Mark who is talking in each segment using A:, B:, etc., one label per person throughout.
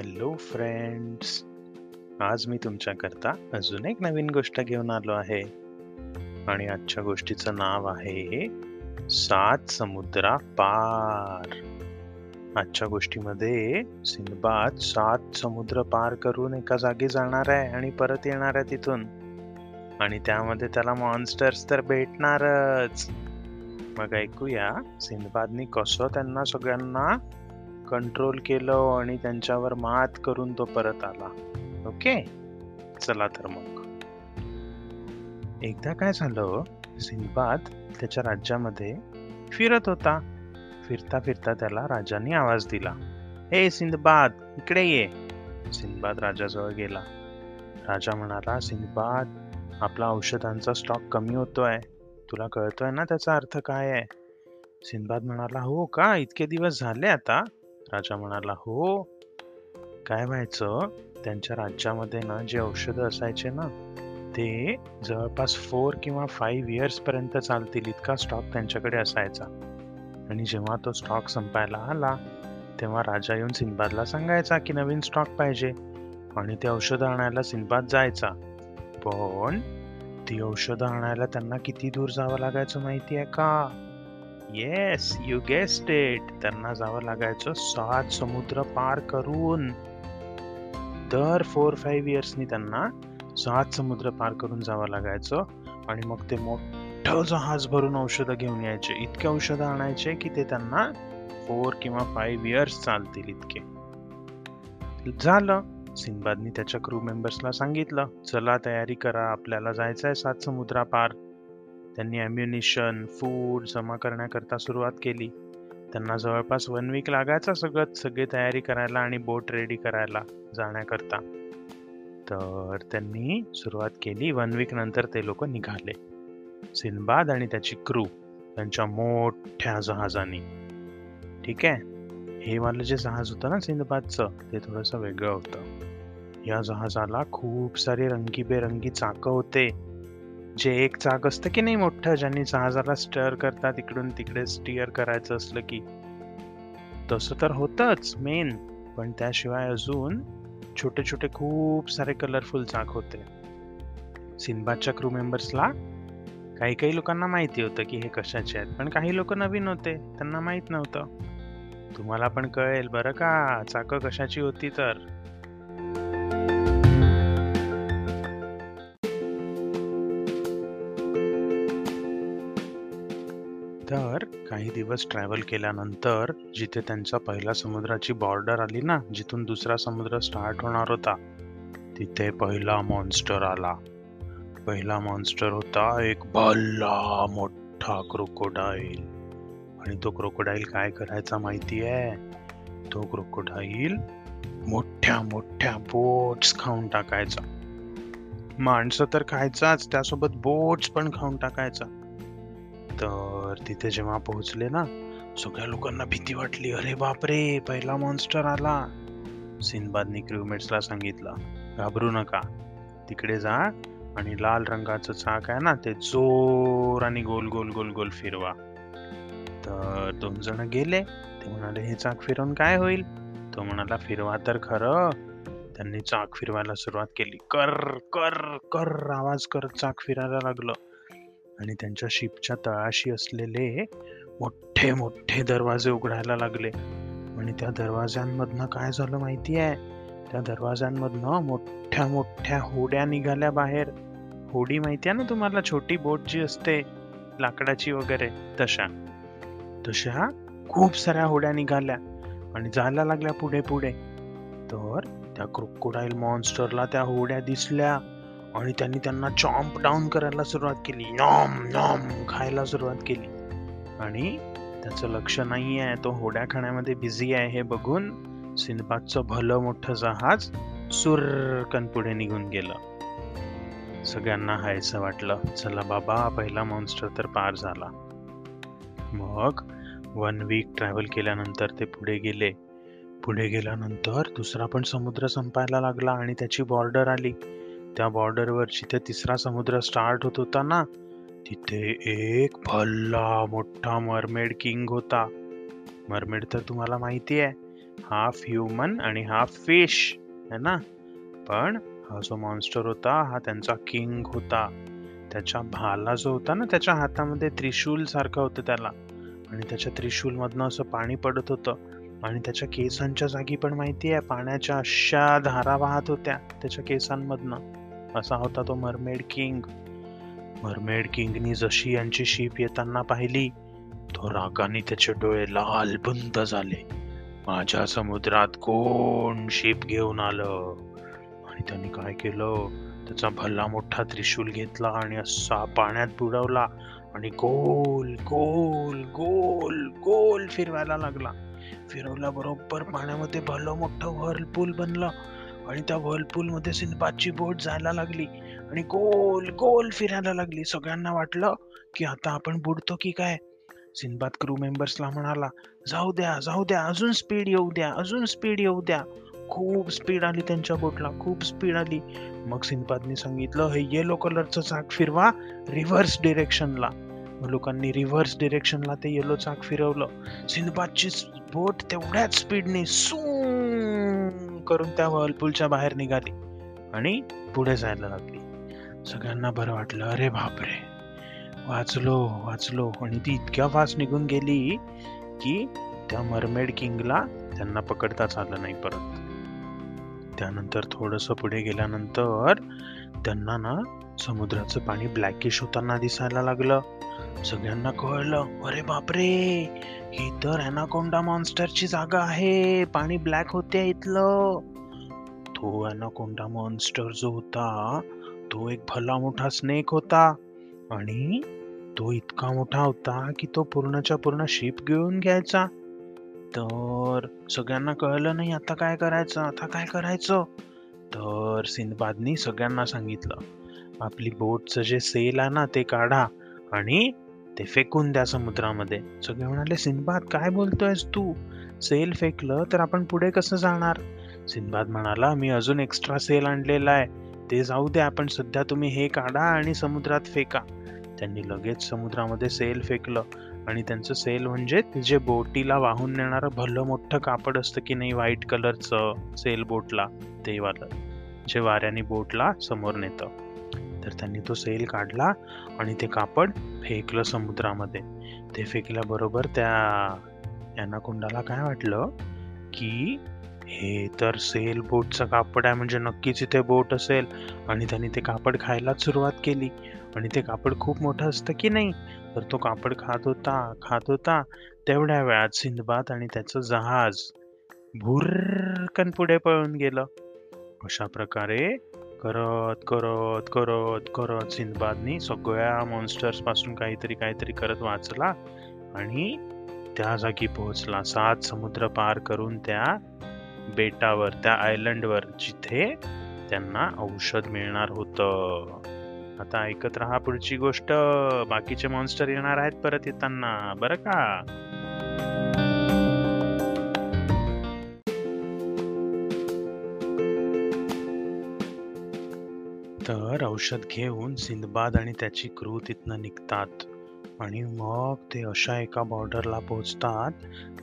A: Hello friends आज मी तुमच्याकरता अजून एक नवीन गोष्ट घेऊन आलो आहे. आणि आजच्या गोष्टीचं नाव आहे सात समुद्रा पार. आजच्या गोष्टीमध्ये सिंधबाद सात समुद्र पार करून एका जागी जाणार आहे आणि परत येणार आहे तिथून. आणि त्यामध्ये त्याला मॉन्स्टर्स तर भेटणारच. मग ऐकूया सिंधबादनी कसं त्यांना सगळ्यांना कंट्रोल केलं आणि त्यांच्यावर मात करून तो परत आला. ओके चला तर मग. एकदा काय झालं सिंधबाद त्याच्या राज्यामध्ये फिरत होता. फिरता फिरता त्याला राजाने आवाज दिला. हे सिंधबाद इकडे ये. सिंधबाद राजाजवळ गेला. राजा म्हणाला सिंधबाद आपला औषधांचा स्टॉक कमी होतोय. तुला कळतोय ना त्याचा अर्थ काय आहे? सिंधबाद म्हणाला हो का? इतके दिवस झाले आता? राजा म्हणाला हो काय व्हायचं? त्यांच्या राज्यामध्ये ना जे औषधं असायचे ना ते जवळपास फोर किंवा फाईव्ह इयर्स पर्यंत चालतील इतका स्टॉक त्यांच्याकडे असायचा. आणि जेव्हा तो स्टॉक संपायला आला तेव्हा राजा येऊन सिंदबादला सांगायचा की नवीन स्टॉक पाहिजे आणि ते औषधं आणायला सिंदबाद जायचा. पण ती औषधं आणायला त्यांना किती दूर जावं लागायचं माहिती आहे का? येस यू गेस्ट इट त्यांना जावं लागायचं सात समुद्र पार करून. दर फोर फाईव्ह इयर्सनी त्यांना सात समुद्र पार करून जावं लागायचं. आणि मग ते मोठं जहाज भरून औषधं घेऊन यायचे. इतके औषधं आणायचे की ते त्यांना फोर किंवा फाईव्ह इयर्स चालतील इतके. झालं. सिंबादनी त्याच्या क्रू मेंबर्सला सांगितलं चला तयारी करा. आपल्याला जायचं आहे सात समुद्रा पार. त्यांनी ॲम्युनिशन फूड जमा करण्याकरता सुरुवात केली. त्यांना जवळपास वन वीक लागायचा सगळं सगळी तयारी करायला आणि बोट रेडी करायला जाण्याकरता. तर त्यांनी सुरुवात केली. वन वीक नंतर ते लोक निघाले. सिनबाद आणि त्याची क्रू त्यांच्या मोठ्या जहाजाने. ठीक आहे? हे वालं जे जहाज होतं ना सिंधबादचं ते थोडंसं वेगळं होतं. या जहाजाला खूप सारे रंगीबेरंगी चाकं होते. जे एक चाक असतं की नाही मोठं ज्यांनी जहाजाला स्टर करतात इकडून तिकडे स्टिअर करायचं असलं की. तसं तर होतच मेन पण त्याशिवाय अजून छोटे छोटे खूप सारे कलरफुल चाक होते. सिनबादच्या क्रू मेंबर्सला काही काही लोकांना माहिती होतं की हे कशाचे आहेत पण काही लोक नवीन होते त्यांना माहीत नव्हतं. तुम्हाला पण कळेल बरं का चाकं कशाची होती तर? काही दिवस ट्रॅव्हल केल्यानंतर जिथे त्यांचा पहिला समुद्राची बॉर्डर आली ना जिथून दुसरा समुद्र स्टार्ट होणार होता तिथे पहिला मॉन्स्टर आला. पहिला मॉन्स्टर होता एक भल्ला मोठा क्रोकोडाईल आणि तो क्रोकोडाईल काय करायचा माहिती आहे तो क्रोकोडाईल मोठ्या मोठ्या बोट्स खाऊन टाकायचा. माणसं तर खायचाच त्यासोबत बोट्स पण खाऊन टाकायचा. तर तर तिथे जेव्हा पोहोचले ना सगळ्या लोकांना भीती वाटली. अरे बापरे पहिला मॉन्स्टर आला. सिंदबादनी क्रूमेट्सला सांगितलं घाबरू नका. तिकडे जा आणि लाल रंगाचं चाक आहे ना ते जोर आणि गोल गोल गोल गोल फिरवा. तर दोन जण गेले. ते म्हणाले हे चाक फिरवून काय होईल? तो म्हणाला फिरवा तर खरं. त्यांनी चाक फिरवायला सुरुवात केली. कर कर कर आवाज करत चाक फिरायला लागलं. आणि त्यांच्या शिपच्या तळाशी असलेले मोठे मोठे दरवाजे उघडायला लागले. आणि त्या दरवाज्यांमधनं काय झालं माहिती आहे? त्या दरवाज्यांमधनं मोठ्या मोठ्या होड्या निघाल्या बाहेर. होडी माहिती आहे ना तुम्हाला? छोटी बोट जी असते लाकडाची वगैरे. तशा. तशा खूप साऱ्या होड्या निघाल्या आणि जायला लागल्या पुढे पुढे. तर त्या क्रोकोडाईल मॉन्स्टरला त्या होड्या दिसल्या. आणि त्यांनी त्यांना चॉम्प डाऊन करायला सुरुवात केली. नॉम नॉम खायला सुरुवात केली. आणि त्याचं लक्ष नाही आहे. तो होड्या खाण्यामध्ये बिझी आहे हे बघून सिंदबादचं भलं मोठं जहाज सुरकन पुढे निघून गेलं. सगळ्यांना हायचं वाटलं. चला बाबा पहिला मॉन्स्टर तर पार झाला. मग वन वीक ट्रॅव्हल केल्यानंतर ते पुढे गेले. पुढे गेल्यानंतर दुसरा पण समुद्र संपायला लागला आणि त्याची बॉर्डर आली. त्या बॉर्डरवर जिथे तिसरा समुद्र स्टार्ट होत होता ना तिथे एक भल्ला मोठा मरमेड किंग होता. मरमेड तर तुम्हाला माहिती आहे हाफ ह्युमन आणि हाफ फिश है ना? पण हा जो मॉन्स्टर होता हा त्यांचा किंग होता. त्याच्या भाला जो होता ना त्याच्या हातामध्ये त्रिशूल सारखं होतं त्याला. आणि त्याच्या त्रिशूल मधनं असं पाणी पडत होतं. आणि त्याच्या केसांच्या जागी पण माहिती आहे पाण्याच्या अशा धारा वाहत होत्या त्याच्या केसांमधनं. असा होता तो मरमेड किंग. मरमेड किंगनी जशी यांची शीप येताना पाहिली तो रागाने त्याचे डोळे लाल बंद झाले. माझ्या समुद्रात कोण शीप घेऊन आलं? आणि त्यांनी काय केलं? त्याचा भला मोठा त्रिशूल घेतला आणि असा पाण्यात बुडवला आणि गोल गोल गोल गोल फिरवायला लागला. फिरवल्या बरोबर पाण्यामध्ये भलं मोठं व्हर्लपूल बनलं. आणि त्या व्हर्लपूलमध्ये सिंधबादची बोट जायला लागली आणि गोल गोल फिरायला लागली. सगळ्यांना वाटलं की आता आपण बुडतो की काय? सिंधबाद क्रू मेंबर्सला म्हणाला जाऊ द्या जाऊ द्या अजून स्पीड येऊ द्या अजून स्पीड येऊ द्या. खूप स्पीड आली त्यांच्या बोटला खूप स्पीड आली. मग सिंधबादने सांगितलं हे येलो कलरचं चाक फिरवा रिव्हर्स डिरेक्शनला लोकांनी रिव्हर्स डिरेक्शनला ते येलो चाक फिरवलं. सिंधबादची बोट तेवढ्याच स्पीडने सू करून त्या वर्लपूलच्या बाहेर निघाली आणि पुढे जायला लागली. सगळ्यांना बरं वाटलं अरे बापरे. वाचलो वाचलो. आणि ती इतक्या फास्ट निघून गेली की त्या मरमेड किंगला त्यांना पकडताच आलं नाही परत. त्यानंतर थोडंसं पुढे गेल्यानंतर त्यांना ना समुद्राचं पाणी ब्लॅकिश होताना दिसायला लागलं. सगळ्यांना कळलं अरे बापरे! ही तर अॅनाकोंडा मॉन्स्टरची जागा आहे. पाणी ब्लॅक होते इथलं. तो अॅनाकोंडा मॉन्स्टर जो होता तो एक भला मोठा स्नेक होता. आणि तो इतका मोठा होता की तो पूर्णच्या पूर्ण शिप घेऊन घ्यायचा. तर सगळ्यांना कळलं नाही आता काय करायचं? आता काय करायचं? तर सिंदबादनी सगळ्यांना सांगितलं आपली बोटचं जे सेल आहे ना ते काढा आणि ते फेकून द्या समुद्रामध्ये. सगळे म्हणाले सिंदबाद काय बोलतोयस तू? सेल फेकलं तर आपण पुढे कसं जाणार? सिंदबाद म्हणाला मी अजून एक्स्ट्रा सेल आणलेला आहे. ते जाऊ द्या आपण सध्या तुम्ही हे काढा आणि समुद्रात फेका. त्यांनी लगेच समुद्रामध्ये सेल फेकलं आणि त्यांचं सेल म्हणजे जे बोटीला वाहून नेणारं भलं मोठं कापड असतं की नाही व्हाईट कलरचं सेल बोटला ते वालं जे वाऱ्याने बोटला समोर नेतं. तर त्यांनी तो सेल काढला आणि ते कापड फेकलं समुद्रामध्ये. ते फेकल्याबरोबर त्या यांना कुंडाला काय वाटलं की हे तर सेल बोटचं कापड आहे म्हणजे नक्कीच इथे बोट असेल. आणि त्यांनी ते कापड खायलाच सुरुवात केली. आणि ते कापड खूप मोठं असतं की नाही? तर तो कापड खात होता खात होता. तेवढ्या वेळात सिंधबाद आणि त्याचं जहाज भुरकन पुढे पळून गेलं. अशा प्रकारे करत करत करत करत सिंदबादनी सगळ्या मॉन्स्टर्सपासून काहीतरी काहीतरी करत वाचला आणि त्या जागी पोहोचला. सात समुद्र पार करून त्या बेटावर त्या आयलंडवर जिथे त्यांना औषध मिळणार होतं. आता ऐकत राहा पुढची गोष्ट. बाकीचे मॉन्स्टर येणार आहेत परत येताना. बरं का? त्यावर औषध घेऊन सिंदबाद आणि त्याची क्रू तिथनं निघतात. आणि मग ते अशा एका बॉर्डरला पोहोचतात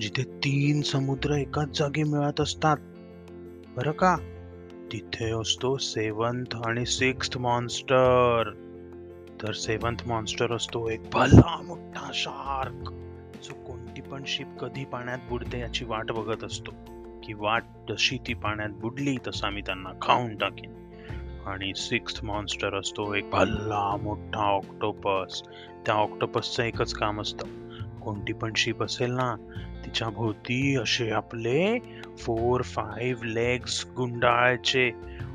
A: जिथे तीन समुद्र एकाच जागी मिळत असतात. बरं का? तिथे असतो सेवन्थ आणि सिक्स्थ मॉन्स्टर तर सेवन्थ मॉन्स्टर असतो एक भला मोठा शार्क जो कोणती पण शिप कधी पाण्यात बुडते याची वाट बघत असतो. की वाट जशी ती पाण्यात बुडली तसा मी त्यांना खाऊन टाकेन. आणि सिक्स्थ मॉन्स्टर असतो एक भल्ला मोठा ऑक्टोपस त्या ऑक्टोपसचं एकच काम असतं. कोणती पण शिप असेल ना तिच्या भोवती असे आपले फोर फाईव्ह लेग्स गुंडाळायचे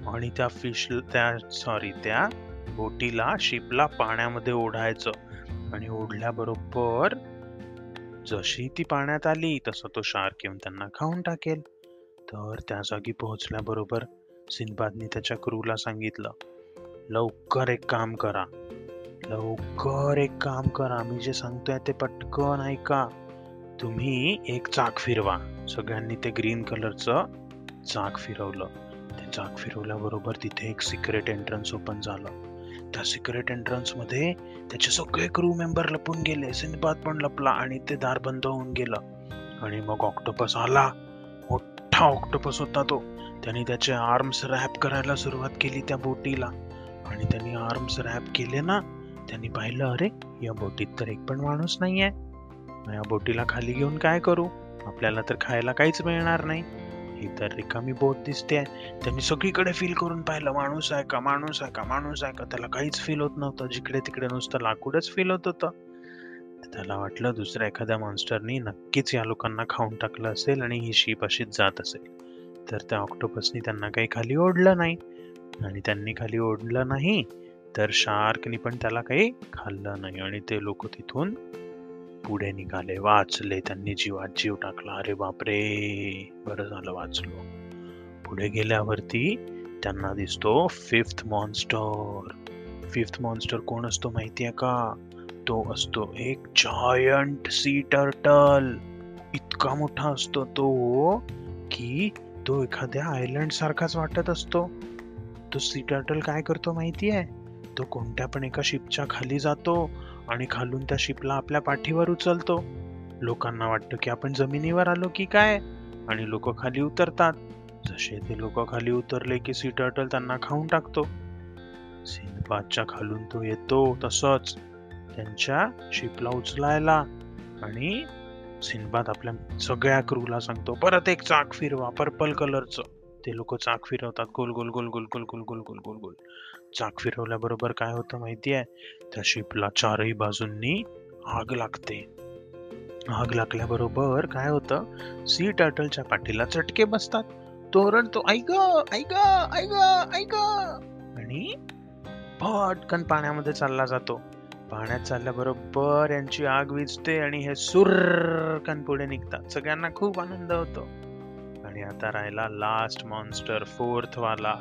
A: आणि त्या फिश त्या सॉरी त्या बोटीला शिपला पाण्यामध्ये ओढायचं. आणि ओढल्याबरोबर जशी ती पाण्यात आली तसं तो शार्क येऊन त्यांना खाऊन टाकेल. तर त्या जागी पोहोचल्याबरोबर सिंदबादनी त्याच्या क्रूला सांगितलं लवकर एक काम करा. लवकर एक काम करा. मी जे सांगतोय ते पटकन ऐका. तुम्ही एक चाक फिरवा. सगळ्यांनी ते ग्रीन कलरचं चाक फिरवलं. ते चाक फिरवल्याबरोबर तिथे एक सिक्रेट एंट्रन्स ओपन झालं. त्या सिक्रेट एंट्रन्समध्ये त्याचे सगळे क्रू मेंबर लपून गेले. सिंदबाद पण लपला आणि ते दार बंद होऊन गेलं. आणि मग ऑक्टोपस आला. मोठा ऑक्टोपस होता तो. त्यांनी त्याचे आर्म्स रॅप करायला सुरुवात केली त्या बोटीला. आणि त्यांनी आर्म्स रॅप केले ना त्यांनी पाहिलं अरे या बोटीत तर एक पण माणूस नाही आहे या बोटीला खाली घेऊन काय करू? आपल्याला तर खायला काहीच मिळणार नाही. ही तर रिकामी बोट दिसते. आहे त्यांनी सगळीकडे फील करून पाहिलं. माणूस आहे का? माणूस आहे का? माणूस आहे का? त्याला काहीच फील होत नव्हतं. जिकडे तिकडे नुसतं लाकूडच फील होत होतं. त्याला वाटलं दुसऱ्या एखाद्या मॉन्स्टरनी नक्कीच या लोकांना खाऊन टाकलं असेल आणि ही शीप अशीच जात असेल. तर त्या ऑक्टोपसनी त्यांना काही खाली ओढलं नाही. आणि त्यांनी खाली ओढलं नाही तर शार्कनी पण त्याला काही खाल्लं नाही. आणि ते लोक तिथून पुढे निघाले. वाचले त्यांनी जीवात जीव टाकला. अरे बापरे! बरं झालं वाचलो. पुढे गेल्यावरती त्यांना दिसतो फिफ्थ मॉन्स्टर फिफ्थ मॉन्स्टर कोण असतो माहितीये का? तो असतो एक जायंट सी टर्टल इतका मोठा असतो तो की तो एखाद्या आयलंड सारखाच वाटत असतो. तो सी टर्टल काय करतो माहिती आहे तो कोणत्या पण एका शिपच्या खाली जातो आणि खालून त्या शिपला आपल्या पाठीवर उचलतो. लोकांना वाटतं की आपण जमिनीवर आलो की काय? आणि लोक खाली उतरतात. जसे ते लोक खाली उतरले की सी टर्टल त्यांना खाऊन टाकतो. सिंधबादच्या खालून तो येतो तसंच. त्यांच्या शिपला उचलायला आणि सिनबाद आपल्या सगळ्या क्रूला सांगतो परत एक चाक फिरवा पर्पल कलरचं ते लोक चाक फिरवतात गोल गोल गोल गोल गोल गोल गोल गोल गोल गोल. चाक फिरवल्याबरोबर काय होतं माहिती आहे त्या शिपला चारही बाजूंनी आग लागते. आग लागल्याबरोबर काय होतं? सी टर्टलच्या पाठीला चटके बसतात. तो रडतो ऐक ऐक ऐक ऐक आणि पटकन पाण्यामध्ये चालला जातो. पाण्यात चालल्याबरोबर यांची आग विजते आणि हे सुरकन पुढे निघतात. सगळ्यांना खूप आनंद होतो. आणि आता राहिला लास्ट मॉन्स्टर फोर्थ वाला.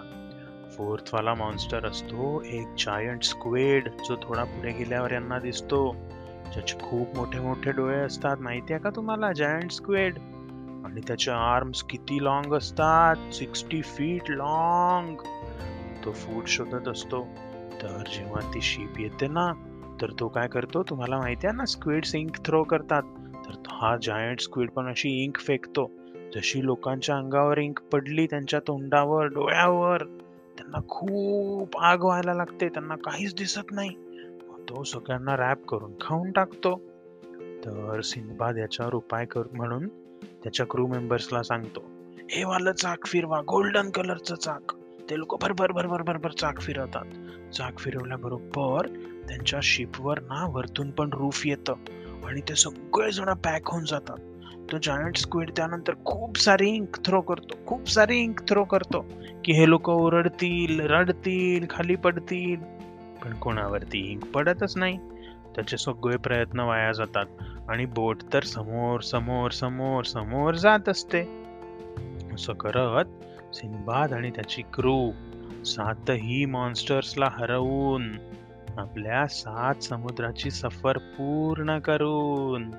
A: फोर्थ वाला मॉन्स्टर असतो एक जायंट स्क्वेड जो थोडा पुढे गेल्यावर यांना दिसतो. ज्याचे खूप मोठे मोठे डोळे असतात. माहिती आहे का तुम्हाला? जायंट स्क्वेड आणि त्याचे आर्म्स किती लॉंग असतात? सिक्स्टी फीट लॉंग तो फूड शोधत असतो. तर जेव्हा ती शीप येते ना तर तो काय करतो? तुम्हाला माहिती आहे ना स्क्विड्स इंक थ्रो करतात. तर हा जायंट स्क्विड पण अशी इंक फेकतो. जशी लोकांच्या अंगावर इंक पडली त्यांच्या तोंडावर डोळ्यावर त्यांना खूप आग व्हायला लागते. त्यांना काहीच दिसत नाही. तो सगळ्यांना रॅप करून खाऊन टाकतो. तर सिंधबाद याच्यावर उपाय कर म्हणून त्याच्या क्रू मेंबर्सला सांगतो. हे वालं चाक फिरवा गोल्डन कलरचं चाक. ते लोक भरभर भरभर भरभर चाक फिरवतात. चाक फिरवल्याबरोबर त्यांच्या शिपवर ना वरतून पण रूफ येतं. आणि ते सगळेजण पॅक होऊन जातात. तो जायंट स्क्विड त्यानंतर खूप सारी इंक थ्रो करतो. खूप सारी इंक थ्रो करतो. की हे लोक ओरडतील रडतील खाली पडतील. पण कोणावरती इंक पडतच नाही. त्याचे सगळे प्रयत्न वाया जातात. आणि बोट तर समोर समोर समोर समोर जात असते. असं करत सिंबाद आणि त्याची क्रू सातही मॉन्स्टर्सला हरवून आपल्या सात समुद्राची सफर पूर्ण करून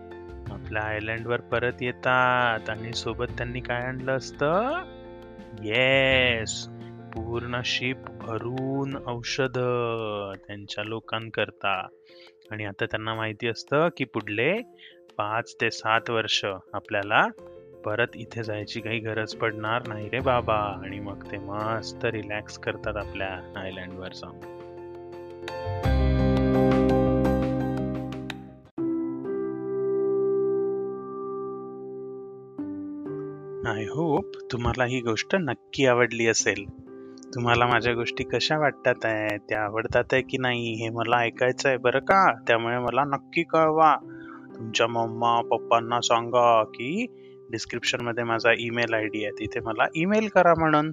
A: आपल्या आयलंडवर परत येतात आणि सोबत त्यांनी काय आणलं असतं? येस पूर्ण शिप भरून औषध त्यांच्या लोकांकरता. आणि आता त्यांना माहिती असतं की पुढले पाच ते सात वर्ष आपल्याला परत इथे जायची काही गरज पडणार नाही रे बाबा. आणि मग ते मस्त रिलॅक्स करतात आपल्या आयलंडवर जाऊन आय होप तुम्हाला ही गोष्ट नक्की आवडली असेल. तुम्हाला माझ्या गोष्टी कशा वाटतात आहे? त्या आवडतात आहे की नाही हे मला ऐकायचं आहे बरं का? त्यामुळे मला नक्की कळवा. तुमच्या मम्मा पप्पांना सांगा की डिस्क्रिप्शनमध्ये माझा ईमेल आय डी आहे. तिथे मला ईमेल करा म्हणून.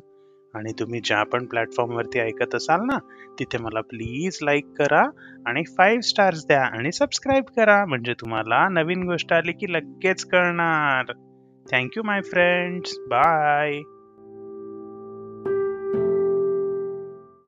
A: आणि तुम्ही ज्या पण प्लॅटफॉर्मवरती ऐकत असाल ना तिथे मला प्लीज लाईक करा आणि फाईव्ह स्टार्स द्या आणि सबस्क्राईब करा. म्हणजे तुम्हाला नवीन गोष्ट आली की लगेच कळणार. थँक्यू माय फ्रेंड्स बाय